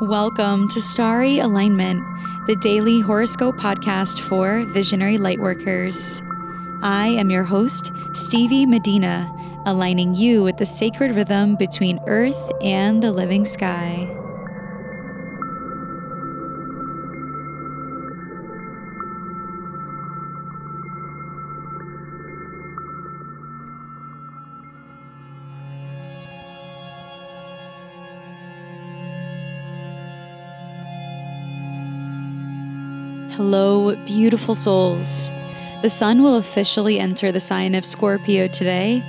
Welcome to Starry Alignment, the daily horoscope podcast for visionary lightworkers. I am your host, Stevie Medina, aligning you with the sacred rhythm between earth and the living sky. Hello, beautiful souls. The sun will officially enter the sign of Scorpio today.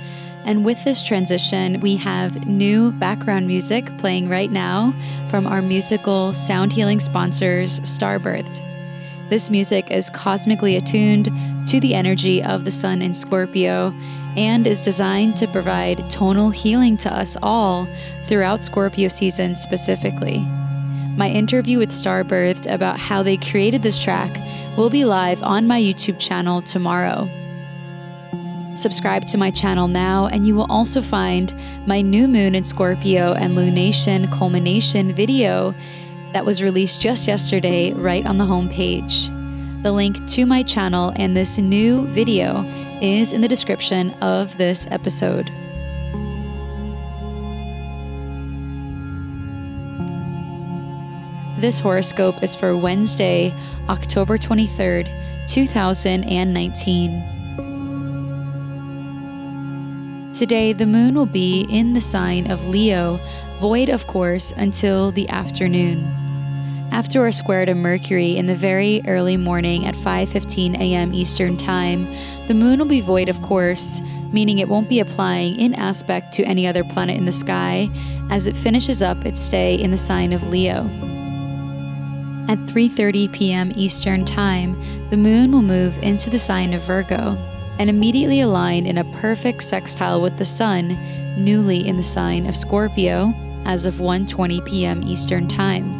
And with this transition, we have new background music playing right now from our musical sound healing sponsors, Starbirthed. This music is cosmically attuned to the energy of the sun in Scorpio and is designed to provide tonal healing to us all throughout Scorpio season specifically. My interview with Starbirthed about how they created this track will be live on my YouTube channel tomorrow. Subscribe to my channel now, and you will also find my new moon in Scorpio and lunation culmination video that was released just yesterday right on the homepage. The link to my channel and this new video is in the description of this episode. This horoscope is for Wednesday, October 23rd, 2019. Today, the moon will be in the sign of Leo, void of course until the afternoon. After a square to Mercury in the very early morning at 5:15 a.m. Eastern Time, the moon will be void of course, meaning it won't be applying in aspect to any other planet in the sky as it finishes up its stay in the sign of Leo. At 3:30 p.m. Eastern Time, the moon will move into the sign of Virgo and immediately align in a perfect sextile with the sun, newly in the sign of Scorpio as of 1:20 p.m. Eastern Time.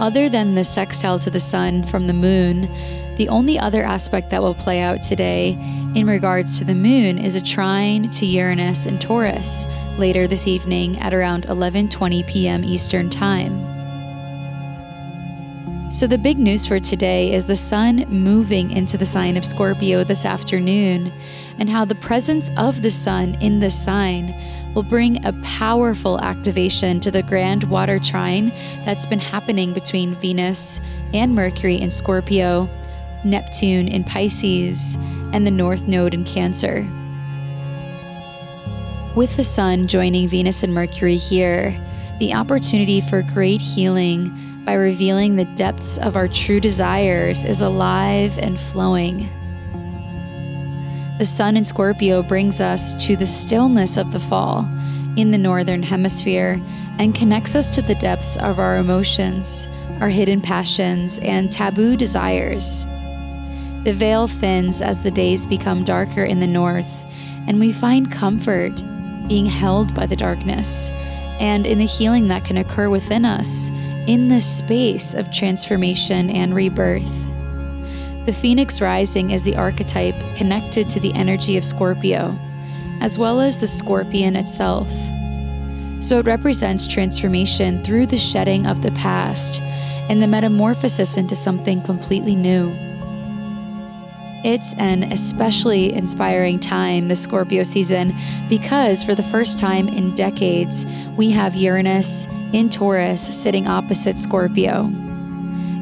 Other than the sextile to the sun from the moon, the only other aspect that will play out today in regards to the moon is a trine to Uranus and Taurus later this evening at around 11:20 p.m. Eastern Time. So, the big news for today is the sun moving into the sign of Scorpio this afternoon, and how the presence of the sun in this sign will bring a powerful activation to the grand water trine that's been happening between Venus and Mercury in Scorpio, Neptune in Pisces, and the North Node in Cancer. With the sun joining Venus and Mercury here, the opportunity for great healing by revealing the depths of our true desires is alive and flowing. The sun in Scorpio brings us to the stillness of the fall in the northern hemisphere and connects us to the depths of our emotions, our hidden passions, and taboo desires. The veil thins as the days become darker in the north, and we find comfort being held by the darkness and in the healing that can occur within us in this space of transformation and rebirth. The phoenix rising is the archetype connected to the energy of Scorpio, as well as the scorpion itself. So it represents transformation through the shedding of the past and the metamorphosis into something completely new. It's an especially inspiring time, the Scorpio season, because for the first time in decades, we have Uranus in Taurus sitting opposite Scorpio.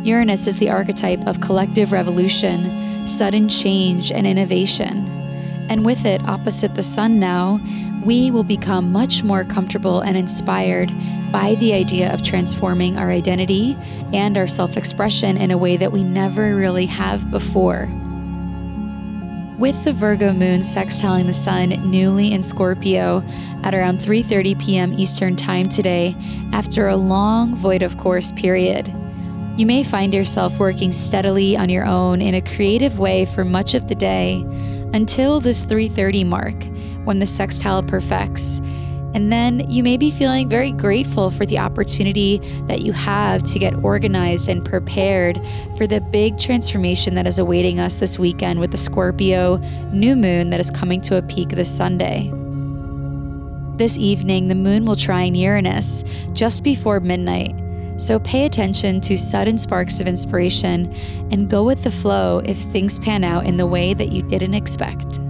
Uranus is the archetype of collective revolution, sudden change, and innovation. And with it, opposite the sun now, we will become much more comfortable and inspired by the idea of transforming our identity and our self expression in a way that we never really have before. With the Virgo moon sextiling the sun newly in Scorpio at around 3:30 p.m. Eastern Time today, after a long void of course period, you may find yourself working steadily on your own in a creative way for much of the day until this 3:30 mark when the sextile perfects and then you may be feeling very grateful for the opportunity that you have to get organized and prepared for the big transformation that is awaiting us this weekend with the Scorpio new moon that is coming to a peak this Sunday. This evening, the moon will trine Uranus just before midnight. So pay attention to sudden sparks of inspiration and go with the flow if things pan out in the way that you didn't expect.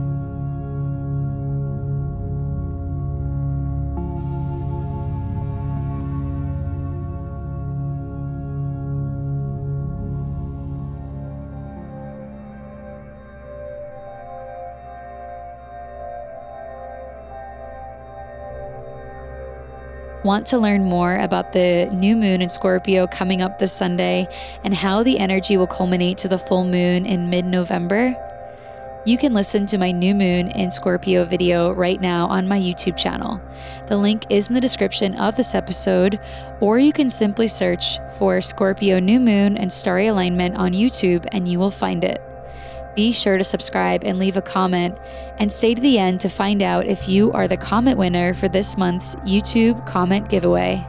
Want to learn more about the new moon in Scorpio coming up this Sunday and how the energy will culminate to the full moon in mid November? You can listen to my new moon in Scorpio video right now on my YouTube channel. The link is in the description of this episode, or you can simply search for Scorpio new moon and starry alignment on YouTube and you will find it. Be sure to subscribe and leave a comment, and stay to the end to find out if you are the comment winner for this month's YouTube comment giveaway.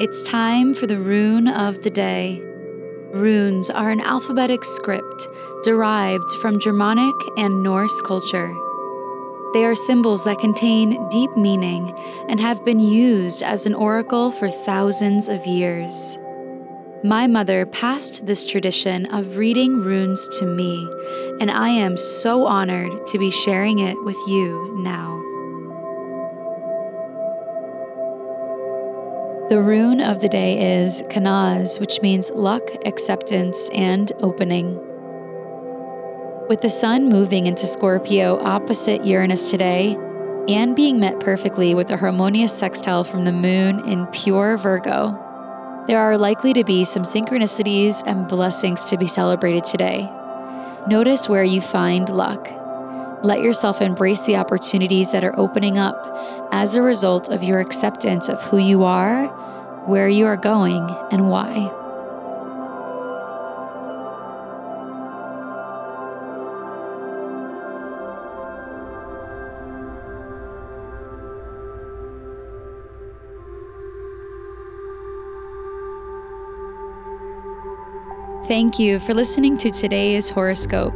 It's time for the rune of the day. Runes are an alphabetic script derived from Germanic and Norse culture. They are symbols that contain deep meaning and have been used as an oracle for thousands of years. My mother passed this tradition of reading runes to me, and I am so honored to be sharing it with you now. The rune of the day is Kanaz, which means luck, acceptance, and opening. With the sun moving into Scorpio opposite Uranus today, and being met perfectly with a harmonious sextile from the moon in pure Virgo, there are likely to be some synchronicities and blessings to be celebrated today. Notice where you find luck. Let yourself embrace the opportunities that are opening up as a result of your acceptance of who you are, where you are going, and why. Thank you for listening to today's horoscope.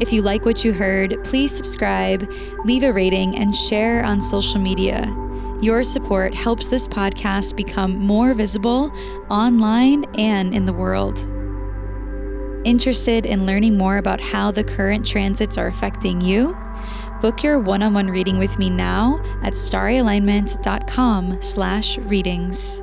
If you like what you heard, please subscribe, leave a rating, and share on social media. Your support helps this podcast become more visible online and in the world. Interested in learning more about how the current transits are affecting you? Book your one-on-one reading with me now at starryalignment.com/readings.